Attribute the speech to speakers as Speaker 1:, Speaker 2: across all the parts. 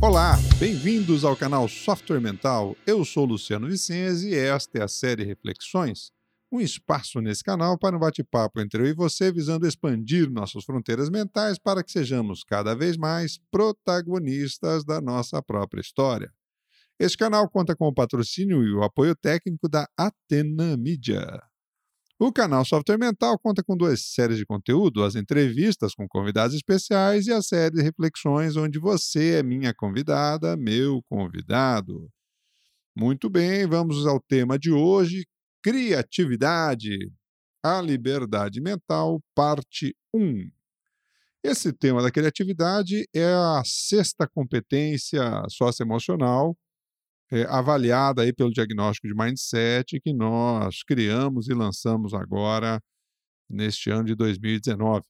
Speaker 1: Olá, bem-vindos ao canal Software Mental. Eu sou Luciano Vicenzi e esta é a série Reflexões, um espaço nesse canal para um bate-papo entre eu e você visando expandir nossas fronteiras mentais para que sejamos cada vez mais protagonistas da nossa própria história. Este canal conta com o patrocínio e o apoio técnico da Atena Media. O canal Software Mental conta com duas séries de conteúdo, as entrevistas com convidados especiais e a série de reflexões onde você é minha convidada, meu convidado. Muito bem, vamos ao tema de hoje, criatividade, a liberdade mental, parte 1. Esse tema da criatividade é a sexta competência socioemocional é, avaliada aí pelo diagnóstico de mindset que nós criamos e lançamos agora neste ano de 2019.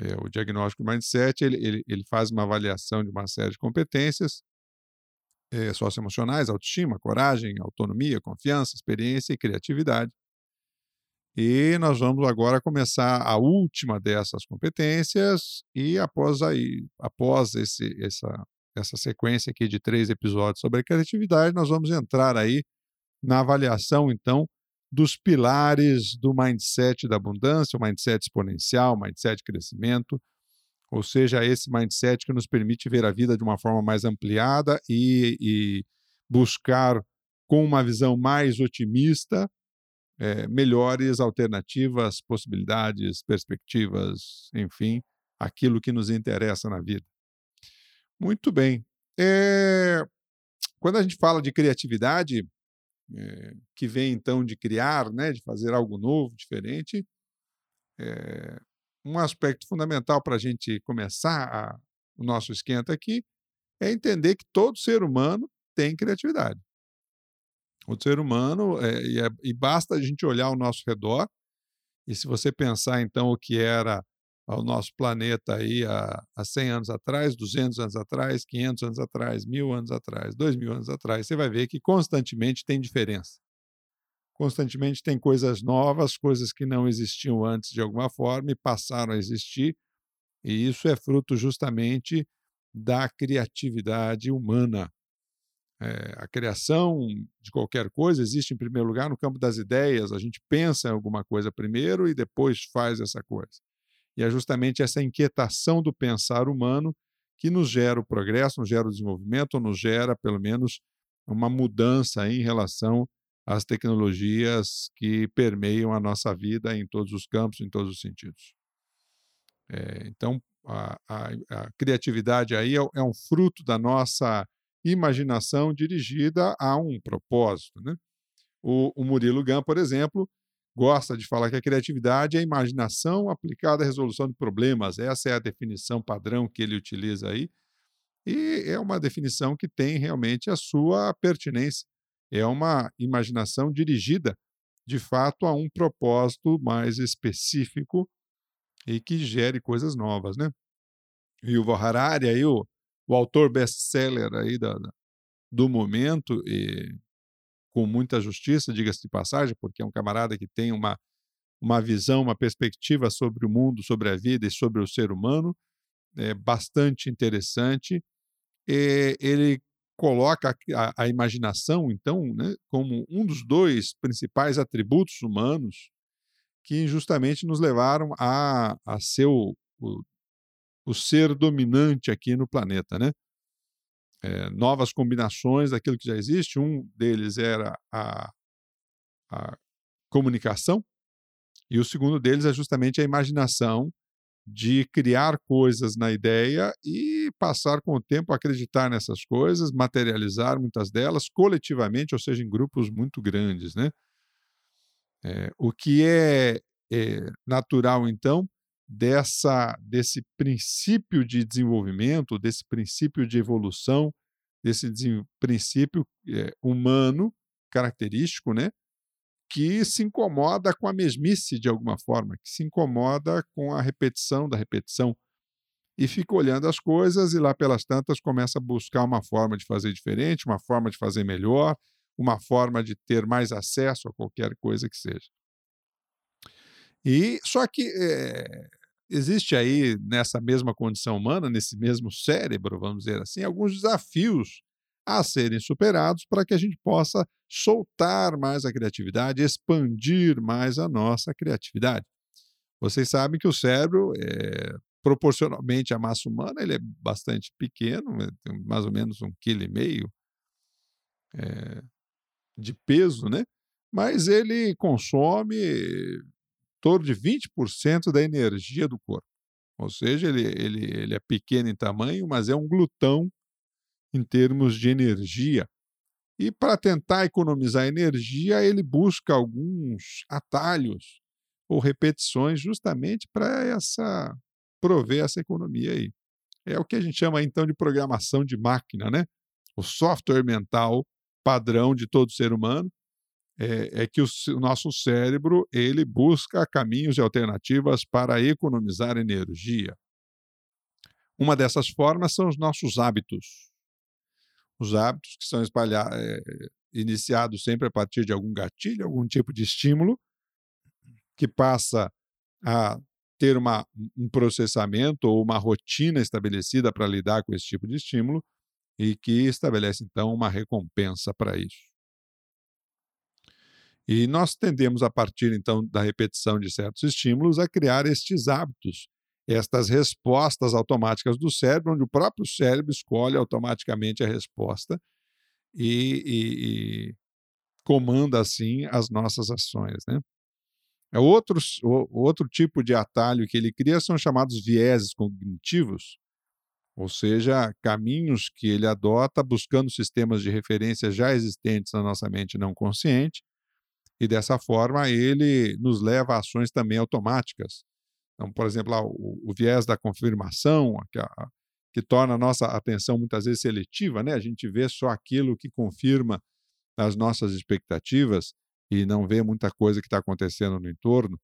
Speaker 1: É, o diagnóstico de mindset ele, ele, ele, faz uma avaliação de uma série de competências é, socioemocionais, autoestima, coragem, autonomia, confiança, experiência e criatividade. E nós vamos agora começar a última dessas competências e após aí, após esse, essa essa sequência aqui de três episódios sobre criatividade, nós vamos entrar aí na avaliação, então, dos pilares do mindset da abundância, o mindset exponencial, o mindset de crescimento, ou seja, esse mindset que nos permite ver a vida de uma forma mais ampliada e, e buscar, com uma visão mais otimista, é, melhores alternativas, possibilidades, perspectivas, enfim, aquilo que nos interessa na vida. Muito bem. É... Quando a gente fala de criatividade, é... que vem então de criar, né, de fazer algo novo, diferente, é... um aspecto fundamental para a gente começar a... o nosso esquenta aqui é entender que todo ser humano tem criatividade. O ser humano, e, é, e, basta a gente olhar ao nosso redor, e se você pensar então o que era ao nosso planeta aí há, há 100 anos atrás, 200 anos atrás, 500 anos atrás, mil anos atrás, dois mil anos atrás, você vai ver que constantemente tem diferença. Constantemente tem coisas novas, coisas que não existiam antes de alguma forma e passaram a existir, e isso é fruto justamente da criatividade humana. É, a criação de qualquer coisa existe, em primeiro lugar, no campo das ideias. A gente pensa em alguma coisa primeiro e depois faz essa coisa. E é justamente essa inquietação do pensar humano que nos gera o progresso, nos gera o desenvolvimento, ou nos gera, pelo menos, uma mudança em relação às tecnologias que permeiam a nossa vida em todos os campos, em todos os sentidos. É, então, a, a, a, criatividade aí é, é, um fruto da nossa imaginação dirigida a um propósito. Né? O, o Murilo Gun, por exemplo, gosta de falar que a criatividade é a imaginação aplicada à resolução de problemas. Essa é a definição padrão que ele utiliza aí. E é uma definição que tem realmente a sua pertinência. É uma imaginação dirigida, de fato, a um propósito mais específico e que gere coisas novas, né? E o Harari, aí, o, o autor best-seller aí da, do momento, e com muita justiça, diga-se de passagem, porque é um camarada que tem uma, uma visão, uma perspectiva sobre o mundo, sobre a vida e sobre o ser humano, é bastante interessante. E ele coloca a, a imaginação, então, né, como um dos dois principais atributos humanos que justamente nos levaram a, a ser o, o, o ser dominante aqui no planeta, né? É, novas combinações daquilo que já existe. Um deles era a, a comunicação, e o segundo deles é justamente a imaginação de criar coisas na ideia e passar com o tempo a acreditar nessas coisas, materializar muitas delas coletivamente, ou seja, em grupos muito grandes, né? É, o que é, é, natural, então, dessa desse princípio de desenvolvimento, desse princípio de evolução, desse princípio é, humano característico, né? Que se incomoda com a mesmice de alguma forma, que se incomoda com a repetição da repetição e fica olhando as coisas e lá pelas tantas começa a buscar uma forma de fazer diferente, uma forma de fazer melhor, uma forma de ter mais acesso a qualquer coisa que seja. E só que é, existe aí nessa mesma condição humana, nesse mesmo cérebro, vamos dizer assim, alguns desafios a serem superados para que a gente possa soltar mais a criatividade, expandir mais a nossa criatividade. Vocês sabem que o cérebro, é, proporcionalmente à massa humana, ele é bastante pequeno, né, tem mais ou menos um quilo e meio é, de peso, né? Mas ele consome torno de 20% da energia do corpo. Ou seja, ele, ele, ele é pequeno em tamanho, mas é um glutão em termos de energia. E para tentar economizar energia, ele busca alguns atalhos ou repetições justamente para essa prover essa economia aí. É o que a gente chama então de programação de máquina, né? O software mental padrão de todo ser humano é, é que o, o nosso cérebro ele busca caminhos e alternativas para economizar energia. Uma dessas formas são os nossos hábitos os hábitos que são espalhados, é, iniciados sempre a partir de algum gatilho, algum tipo de estímulo, que passa a ter uma, um processamento ou uma rotina estabelecida para lidar com esse tipo de estímulo e que estabelece, então, uma recompensa para isso. E nós tendemos, a partir, então, da repetição de certos estímulos, a criar estes hábitos estas respostas automáticas do cérebro, onde o próprio cérebro escolhe automaticamente a resposta e, e, e comanda assim as nossas ações, né? É outros, outro tipo de atalho que ele cria são chamados vieses cognitivos, ou seja, caminhos que ele adota buscando sistemas de referência já existentes na nossa mente não consciente, e dessa forma ele nos leva a ações também automáticas, então, por exemplo, lá, o, o viés da confirmação, que, a, que torna a nossa atenção muitas vezes seletiva, né? A gente vê só aquilo que confirma as nossas expectativas e não vê muita coisa que está acontecendo no entorno.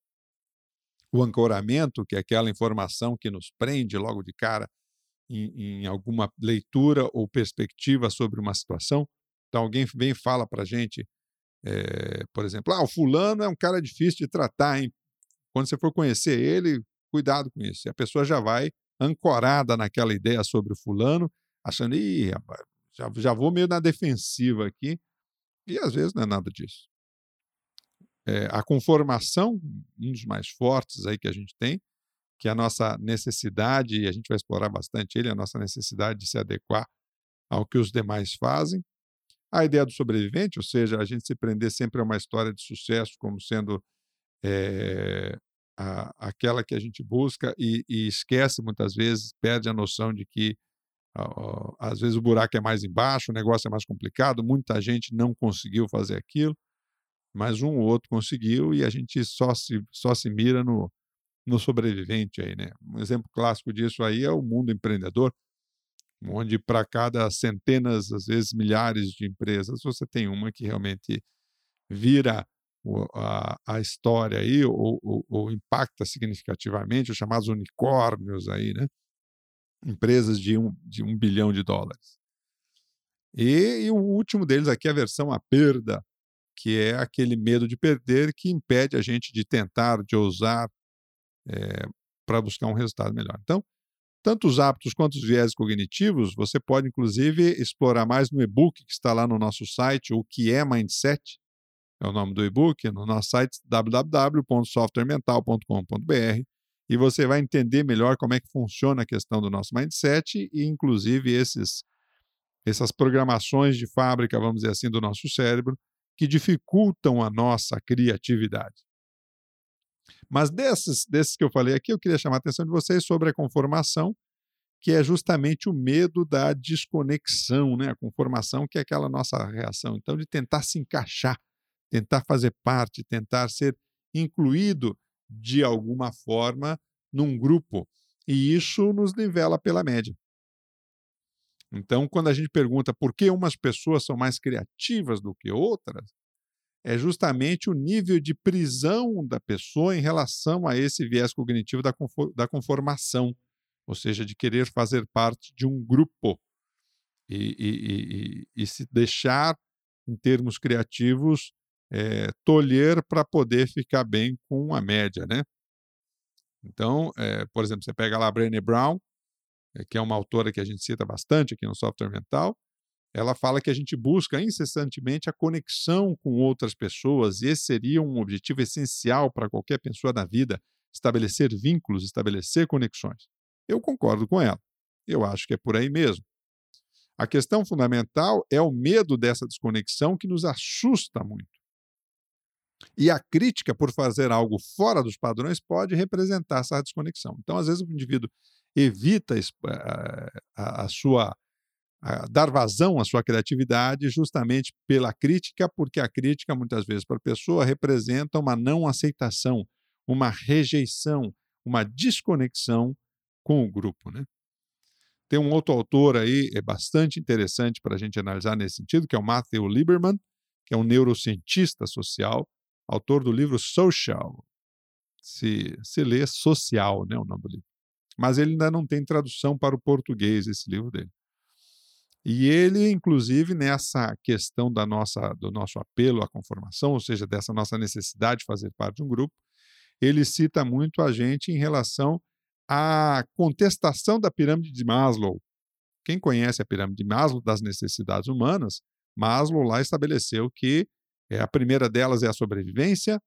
Speaker 1: O ancoramento, que é aquela informação que nos prende logo de cara em, em alguma leitura ou perspectiva sobre uma situação. Então, alguém vem e fala para a gente, é, por exemplo, ah, o fulano é um cara difícil de tratar, hein? Quando você for conhecer ele, cuidado com isso. E a pessoa já vai ancorada naquela ideia sobre o fulano, achando, ih, rapaz, já, já vou meio na defensiva aqui. E às vezes não é nada disso. É, a conformação, um dos mais fortes aí que a gente tem, que é a nossa necessidade, e a gente vai explorar bastante ele, a nossa necessidade de se adequar ao que os demais fazem. A ideia do sobrevivente, ou seja, a gente se prender sempre a uma história de sucesso como sendo é, a, aquela que a gente busca e, e, esquece muitas vezes, perde a noção de que às vezes o buraco é mais embaixo, o negócio é mais complicado, muita gente não conseguiu fazer aquilo, mas um ou outro conseguiu e a gente só se, só se mira no, no sobrevivente aí, né? Um exemplo clássico disso aí é o mundo empreendedor, onde para cada centenas, às vezes milhares de empresas, você tem uma que realmente vira a, a história aí, ou, ou, ou, impacta significativamente, os chamados unicórnios aí, né? Empresas de um, de um bilhão de dólares. E, e o último deles aqui, a versão a perda, que é aquele medo de perder que impede a gente de tentar, de ousar é, eh, para buscar um resultado melhor. Então, tanto os hábitos quanto os viés cognitivos, você pode inclusive explorar mais no e-book que está lá no nosso site, o que é Mindset, é o nome do e-book, no nosso site www.softwaremental.com.br e você vai entender melhor como é que funciona a questão do nosso mindset e, inclusive, esses, essas programações de fábrica, vamos dizer assim, do nosso cérebro, que dificultam a nossa criatividade. Mas desses, desses que eu falei aqui, eu queria chamar a atenção de vocês sobre a conformação, que é justamente o medo da desconexão, né? A conformação, que é aquela nossa reação, então, de tentar se encaixar tentar fazer parte, tentar ser incluído de alguma forma num grupo. E isso nos nivela pela média. Então, quando a gente pergunta por que umas pessoas são mais criativas do que outras, é justamente o nível de prisão da pessoa em relação a esse viés cognitivo da conformação, ou seja, de querer fazer parte de um grupo e, e, e, e se deixar, em termos criativos, é, tolher para poder ficar bem com a média, né? Então, é, por exemplo, você pega lá a Brené Brown, é, que é uma autora que a gente cita bastante aqui no software mental, ela fala que a gente busca incessantemente a conexão com outras pessoas, e esse seria um objetivo essencial para qualquer pessoa na vida, estabelecer vínculos, estabelecer conexões. Eu concordo com ela. Eu acho que é por aí mesmo. A questão fundamental é o medo dessa desconexão que nos assusta muito. E a crítica por fazer algo fora dos padrões pode representar essa desconexão. Então, às vezes, o indivíduo evita a, a sua dar vazão à sua criatividade justamente pela crítica, porque a crítica, muitas vezes, para a pessoa, representa uma não aceitação, uma rejeição, uma desconexão com o grupo. Né? Tem um outro autor aí, é bastante interessante para a gente analisar nesse sentido, que é o Matthew Lieberman, que é um neurocientista social, autor do livro Social. Se, se lê Social, né, o nome do livro. Mas ele ainda não tem tradução para o português, esse livro dele. E ele, inclusive, nessa questão da nossa, do nosso apelo à conformação, ou seja, dessa nossa necessidade de fazer parte de um grupo, ele cita muito a gente em relação à contestação da pirâmide de Maslow. Quem conhece a pirâmide de Maslow das necessidades humanas, Maslow lá estabeleceu que é, a primeira delas é a sobrevivência,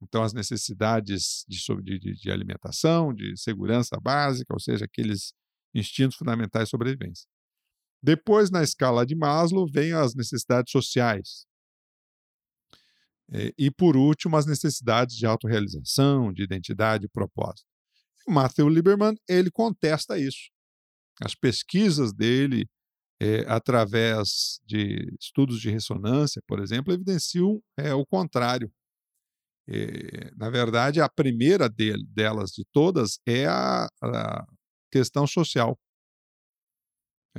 Speaker 1: então as necessidades de, de, de alimentação, de segurança básica, ou seja, aqueles instintos fundamentais de sobrevivência. Depois, na escala de Maslow, vem as necessidades sociais. É, e, por último, as necessidades de autorrealização, de identidade e propósito. Matthew Lieberman, ele contesta isso. As pesquisas dele, é, através de estudos de ressonância, por exemplo, evidenciam é, o contrário. É, na verdade, a primeira de, delas de todas é a, a questão social.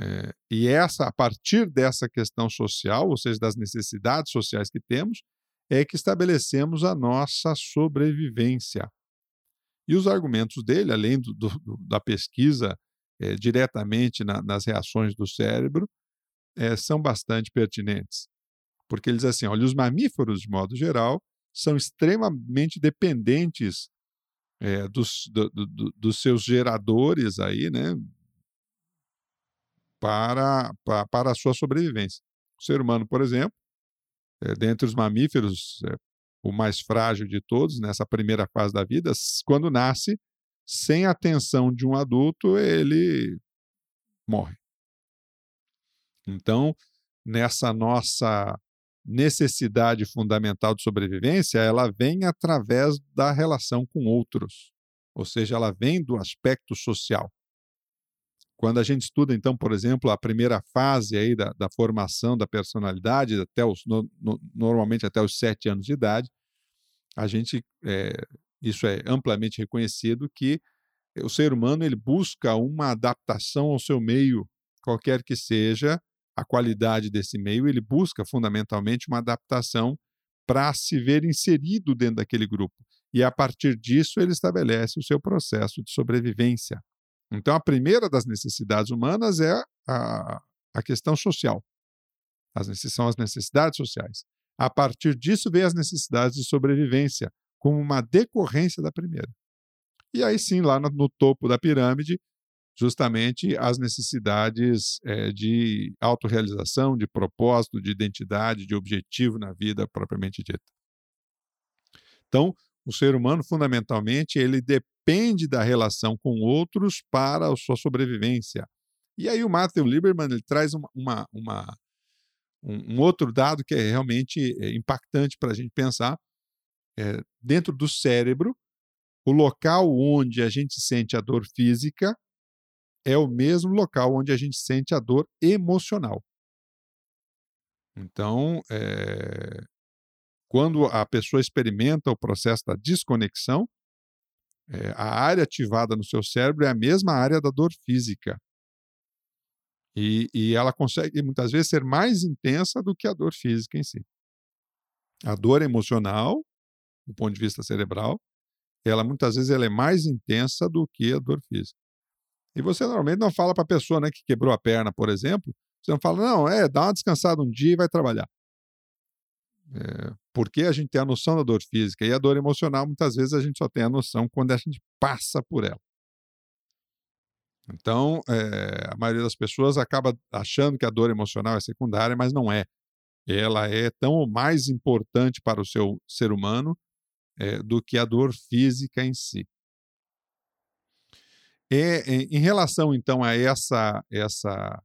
Speaker 1: É, e essa, a partir dessa questão social, ou seja, das necessidades sociais que temos, é que estabelecemos a nossa sobrevivência. E os argumentos dele, além do, do, da pesquisa é, diretamente na, nas reações do cérebro, é, são bastante pertinentes. Porque ele diz assim: olha, os mamíferos, de modo geral, são extremamente dependentes é, dos, do, do, dos seus geradores aí, né, para, para, para a sua sobrevivência. O ser humano, por exemplo, é, dentre os mamíferos, é, o mais frágil de todos, nessa primeira fase da vida, quando nasce, sem a atenção de um adulto, ele morre. Então, nessa nossa necessidade fundamental de sobrevivência, ela vem através da relação com outros, ou seja, ela vem do aspecto social. Quando a gente estuda, então, por exemplo, a primeira fase aí da, da formação da personalidade, até os, no, no, normalmente até os sete anos de idade, a gente, é, isso é amplamente reconhecido, que o ser humano ele busca uma adaptação ao seu meio, qualquer que seja a qualidade desse meio, ele busca fundamentalmente uma adaptação para se ver inserido dentro daquele grupo. E a partir disso ele estabelece o seu processo de sobrevivência. Então, a primeira das necessidades humanas é a, a questão social. As são as necessidades sociais. A partir disso, vem as necessidades de sobrevivência, como uma decorrência da primeira. E aí sim, lá no, no topo da pirâmide, justamente as necessidades é, de autorrealização, de propósito, de identidade, de objetivo na vida propriamente dita. Então, o ser humano, fundamentalmente, ele depende da relação com outros para a sua sobrevivência. E aí o Matthew Lieberman ele traz uma, uma, uma um, um, outro dado que é realmente é, impactante para a gente pensar. É, dentro do cérebro, o local onde a gente sente a dor física é o mesmo local onde a gente sente a dor emocional. Então, é, quando a pessoa experimenta o processo da desconexão, é, a área ativada no seu cérebro é a mesma área da dor física. E, e, ela consegue, muitas vezes, ser mais intensa do que a dor física em si. A dor emocional, do ponto de vista cerebral, ela muitas vezes ela é mais intensa do que a dor física. E você normalmente não fala para a pessoa né, que quebrou a perna, por exemplo, você não fala, não, é, dá uma descansada um dia e vai trabalhar. É, porque a gente tem a noção da dor física e a dor emocional, muitas vezes a gente só tem a noção quando a gente passa por ela. Então, é, a maioria das pessoas acaba achando que a dor emocional é secundária, mas não é. Ela é tão mais importante para o seu ser humano é, do que a dor física em si. É, em relação, então, a essa, essa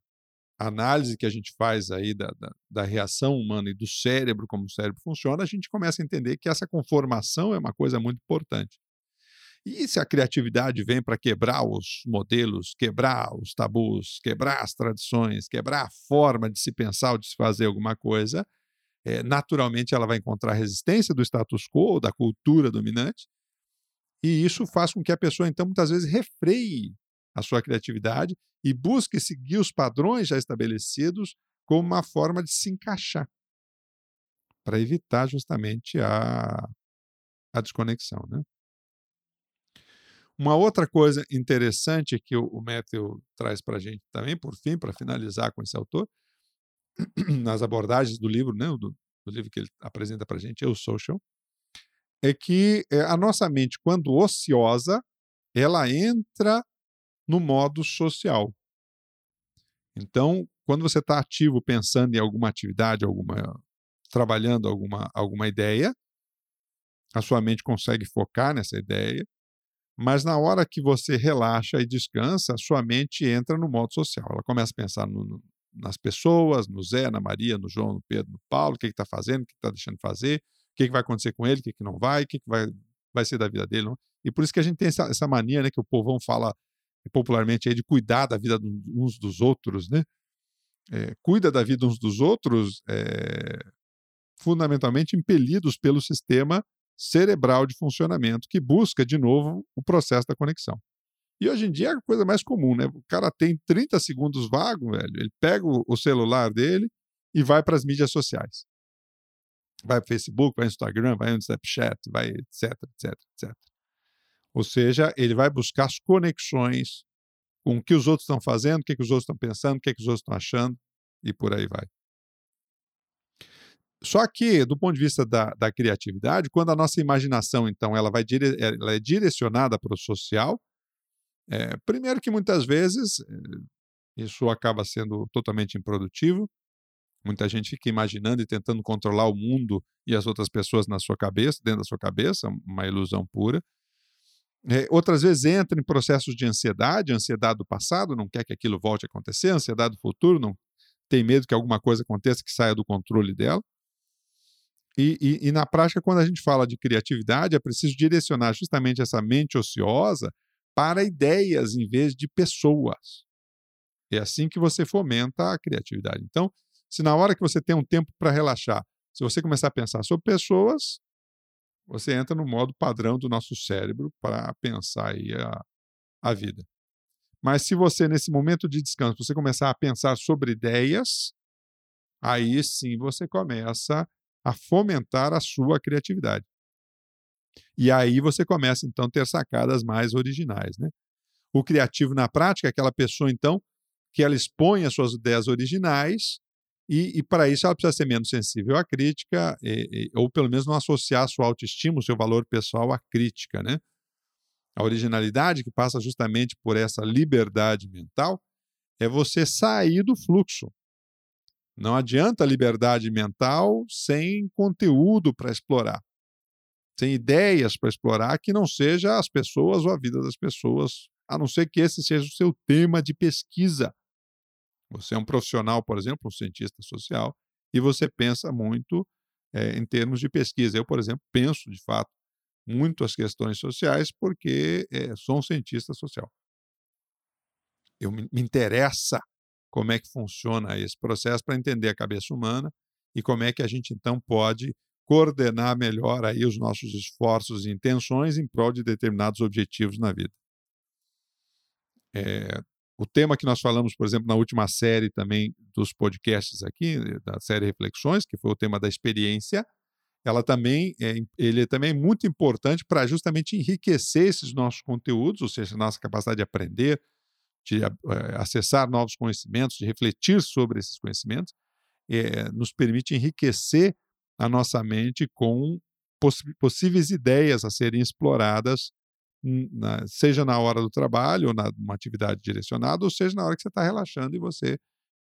Speaker 1: análise que a gente faz aí da, da, da, reação humana e do cérebro, como o cérebro funciona, a gente começa a entender que essa conformação é uma coisa muito importante. E se a criatividade vem para quebrar os modelos, quebrar os tabus, quebrar as tradições, quebrar a forma de se pensar ou de se fazer alguma coisa, é, naturalmente ela vai encontrar resistência do status quo, da cultura dominante, e isso faz com que a pessoa, então, muitas vezes refreie a sua criatividade e busque seguir os padrões já estabelecidos como uma forma de se encaixar, para evitar justamente a, a desconexão. Né? Uma outra coisa interessante que o, o Matthew traz para a gente também, por fim, para finalizar com esse autor, nas abordagens do livro, né, do, do livro que ele apresenta para a gente, Eu Social, é que eh, a nossa mente, quando ociosa, ela entra no modo social. Então, quando você está ativo pensando em alguma atividade, alguma trabalhando alguma, alguma ideia, a sua mente consegue focar nessa ideia, mas na hora que você relaxa e descansa, a sua mente entra no modo social. Ela começa a pensar no, no, nas pessoas, no Zé, na Maria, no João, no Pedro, no Paulo, o que está fazendo, o que está deixando de fazer, o que, que vai acontecer com ele, o que, que não vai, o que, que vai, vai ser da vida dele. Não? E por isso que a gente tem essa, essa mania, né, que o povão fala popularmente aí, de cuidar da vida uns dos outros, né? É, cuida da vida uns dos outros, é, fundamentalmente impelidos pelo sistema cerebral de funcionamento que busca, de novo, o processo da conexão. E hoje em dia é a coisa mais comum, né? O cara tem 30 segundos vago, velho, ele pega o celular dele e vai para as mídias sociais vai para Facebook, vai Instagram, vai no Snapchat, vai etc, etc, etc. Ou seja, ele vai buscar as conexões com o que os outros estão fazendo, o que, que os outros estão pensando, o que, que os outros estão achando, e por aí vai. Só que, do ponto de vista da, da criatividade, quando a nossa imaginação, então, ela, vai dire, ela é direcionada para o social, é, primeiro que muitas vezes eh, isso acaba sendo totalmente improdutivo, Muita gente fica imaginando e tentando controlar o mundo e as outras pessoas na sua cabeça, dentro da sua cabeça, uma ilusão pura. É, outras vezes entra em processos de ansiedade, ansiedade do passado, não quer que aquilo volte a acontecer, ansiedade do futuro, não tem medo que alguma coisa aconteça que saia do controle dela. E, e, e, na prática, quando a gente fala de criatividade, é preciso direcionar justamente essa mente ociosa para ideias em vez de pessoas. É assim que você fomenta a criatividade. Então, se na hora que você tem um tempo para relaxar, se você começar a pensar sobre pessoas, você entra no modo padrão do nosso cérebro para pensar aí a, a vida. Mas se você, nesse momento de descanso, você começar a pensar sobre ideias, aí sim você começa a fomentar a sua criatividade. E aí você começa, então, a ter sacadas mais originais. Né? O criativo, na prática, é aquela pessoa, então, que ela expõe as suas ideias originais e, e para isso ela precisa ser menos sensível à crítica, e, e, ou pelo menos não associar sua autoestima, o seu valor pessoal à crítica. Né? A originalidade, que passa justamente por essa liberdade mental, é você sair do fluxo. Não adianta liberdade mental sem conteúdo para explorar, sem ideias para explorar que não seja as pessoas ou a vida das pessoas, a não ser que esse seja o seu tema de pesquisa. Você é um profissional, por exemplo, um cientista social, e você pensa muito é, em termos de pesquisa. Eu, por exemplo, penso, de fato, muito as questões sociais porque é, sou um cientista social. Eu me, me interessa como é que funciona esse processo para entender a cabeça humana e como é que a gente então pode coordenar melhor aí os nossos esforços e intenções em prol de determinados objetivos na vida. É, o tema que nós falamos, por exemplo, na última série também dos podcasts aqui, da série Reflexões, que foi o tema da experiência, ela também é, ele é também muito importante para justamente enriquecer esses nossos conteúdos, ou seja, nossa capacidade de aprender, de é, acessar novos conhecimentos, de refletir sobre esses conhecimentos, é, nos permite enriquecer a nossa mente com possíveis ideias a serem exploradas, na, seja na hora do trabalho, ou numa atividade direcionada, ou seja na hora que você está relaxando e você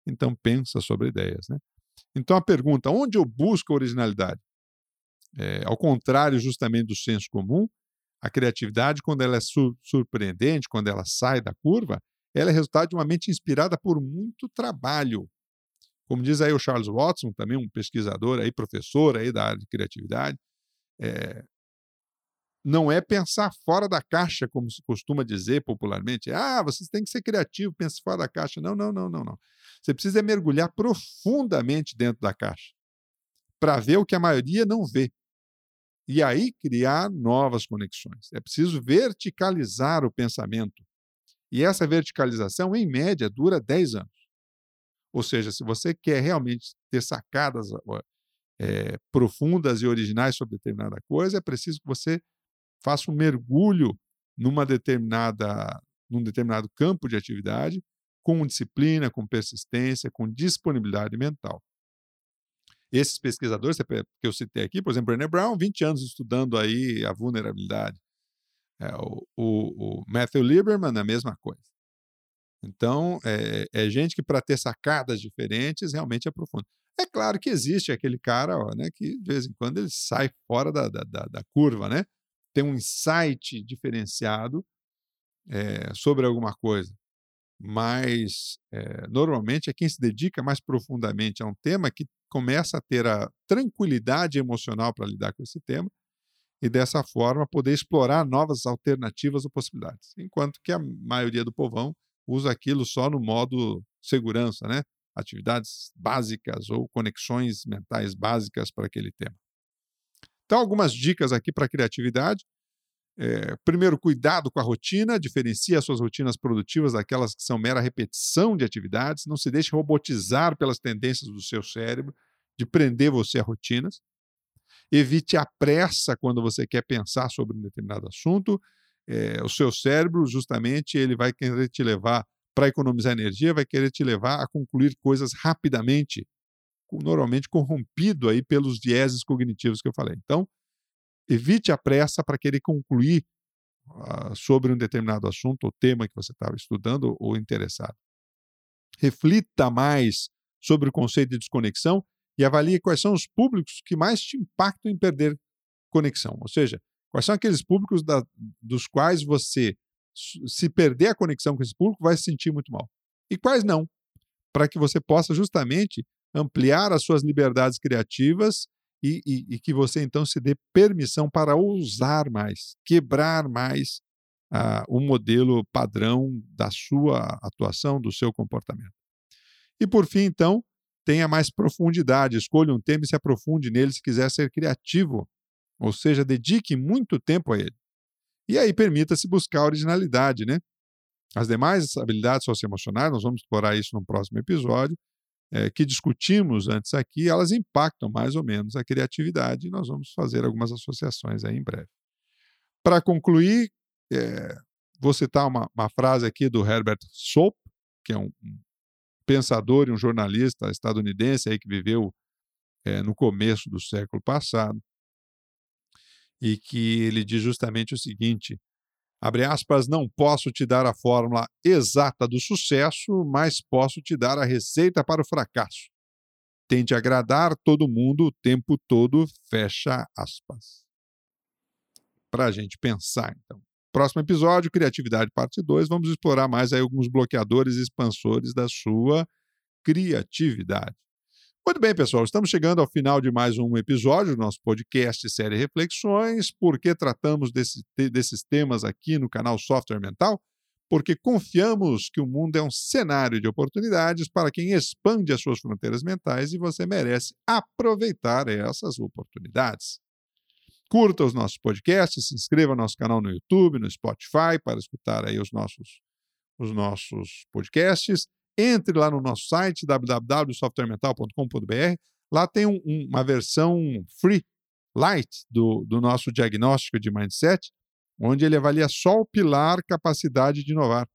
Speaker 1: então pensa sobre ideias. Né? Então a pergunta: onde eu busco a originalidade? É, ao contrário, justamente do senso comum, a criatividade, quando ela é sur surpreendente, quando ela sai da curva, ela é resultado de uma mente inspirada por muito trabalho. Como diz aí o Charles Watson, também um pesquisador aí, professor aí da área de criatividade, é, não é pensar fora da caixa, como se costuma dizer popularmente. Ah, vocês têm que ser criativo, pense fora da caixa. Não, não, não, não, não. Você precisa mergulhar profundamente dentro da caixa para ver o que a maioria não vê. E aí criar novas conexões. É preciso verticalizar o pensamento. E essa verticalização, em média, dura 10 anos. Ou seja, se você quer realmente ter sacadas é, profundas e originais sobre determinada coisa, é preciso que você faça um mergulho numa determinada, num determinado campo de atividade, com disciplina, com persistência, com disponibilidade mental. Esses pesquisadores que eu citei aqui, por exemplo, Brené Brown, 20 anos estudando aí a vulnerabilidade. É, o, o, o, Matthew Lieberman, a mesma coisa. Então, é, é gente que, para ter sacadas diferentes, realmente aprofunda. É claro que existe aquele cara ó, né, que, de vez em quando, ele sai fora da, da, da, da curva, né? Tem um insight diferenciado é, sobre alguma coisa mas é, normalmente é quem se dedica mais profundamente a um tema que começa a ter a tranquilidade emocional para lidar com esse tema e dessa forma poder explorar novas alternativas ou possibilidades, enquanto que a maioria do povão usa aquilo só no modo segurança, né? Atividades básicas ou conexões mentais básicas para aquele tema. Então, algumas dicas aqui para criatividade. É, primeiro, cuidado com a rotina, diferencie as suas rotinas produtivas daquelas que são mera repetição de atividades, não se deixe robotizar pelas tendências do seu cérebro de prender você a rotinas. Evite a pressa quando você quer pensar sobre um determinado assunto. É, o seu cérebro, justamente, ele vai querer te levar para economizar energia, vai querer te levar a concluir coisas rapidamente, normalmente corrompido aí pelos vieses cognitivos que eu falei. Então, evite a pressa para querer concluir uh, sobre um determinado assunto ou tema que você estava estudando ou interessado. Reflita mais sobre o conceito de desconexão e avalie quais são os públicos que mais te impactam em perder conexão. Ou seja, quais são aqueles públicos da, dos quais você, se perder a conexão com esse público, vai se sentir muito mal. E quais não, para que você possa justamente ampliar as suas liberdades criativas e, e, e, que você então se dê permissão para ousar mais, quebrar mais uh, o modelo padrão da sua atuação, do seu comportamento. E por fim, então, tenha mais profundidade, escolha um tema e se aprofunde nele se quiser ser criativo, ou seja, dedique muito tempo a ele. E aí permita-se buscar originalidade, né? As demais habilidades socioemocionais, nós vamos explorar isso no próximo episódio, é, que discutimos antes aqui, elas impactam mais ou menos a criatividade e nós vamos fazer algumas associações aí em breve. Para concluir, é, vou citar uma, uma, frase aqui do Herbert Soap, que é um, pensador e um jornalista estadunidense aí que viveu é, no começo do século passado, e que ele diz justamente o seguinte: Abre aspas, não posso te dar a fórmula exata do sucesso, mas posso te dar a receita para o fracasso. Tente agradar todo mundo o tempo todo, fecha aspas. Para a gente pensar, então. Próximo episódio, Criatividade Parte 2, vamos explorar mais aí alguns bloqueadores e expansores da sua criatividade. Muito bem, pessoal, estamos chegando ao final de mais um episódio do nosso podcast Série Reflexões. Por que tratamos desse, desses temas aqui no canal Software Mental? Porque confiamos que o mundo é um cenário de oportunidades para quem expande as suas fronteiras mentais e você merece aproveitar essas oportunidades. Curta os nossos podcasts, se inscreva no nosso canal no YouTube, no Spotify, para escutar aí os nossos, os nossos podcasts entre lá no nosso site www.softwaremental.com.br. Lá tem um, uma versão free, light, do, do nosso diagnóstico de mindset, onde ele avalia só o pilar capacidade de inovar,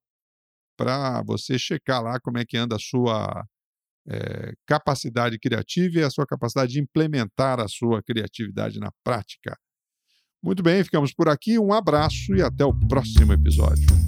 Speaker 1: para você checar lá como é que anda a sua é, capacidade criativa e a sua capacidade de implementar a sua criatividade na prática. Muito bem, ficamos por aqui. Um abraço e até o próximo episódio.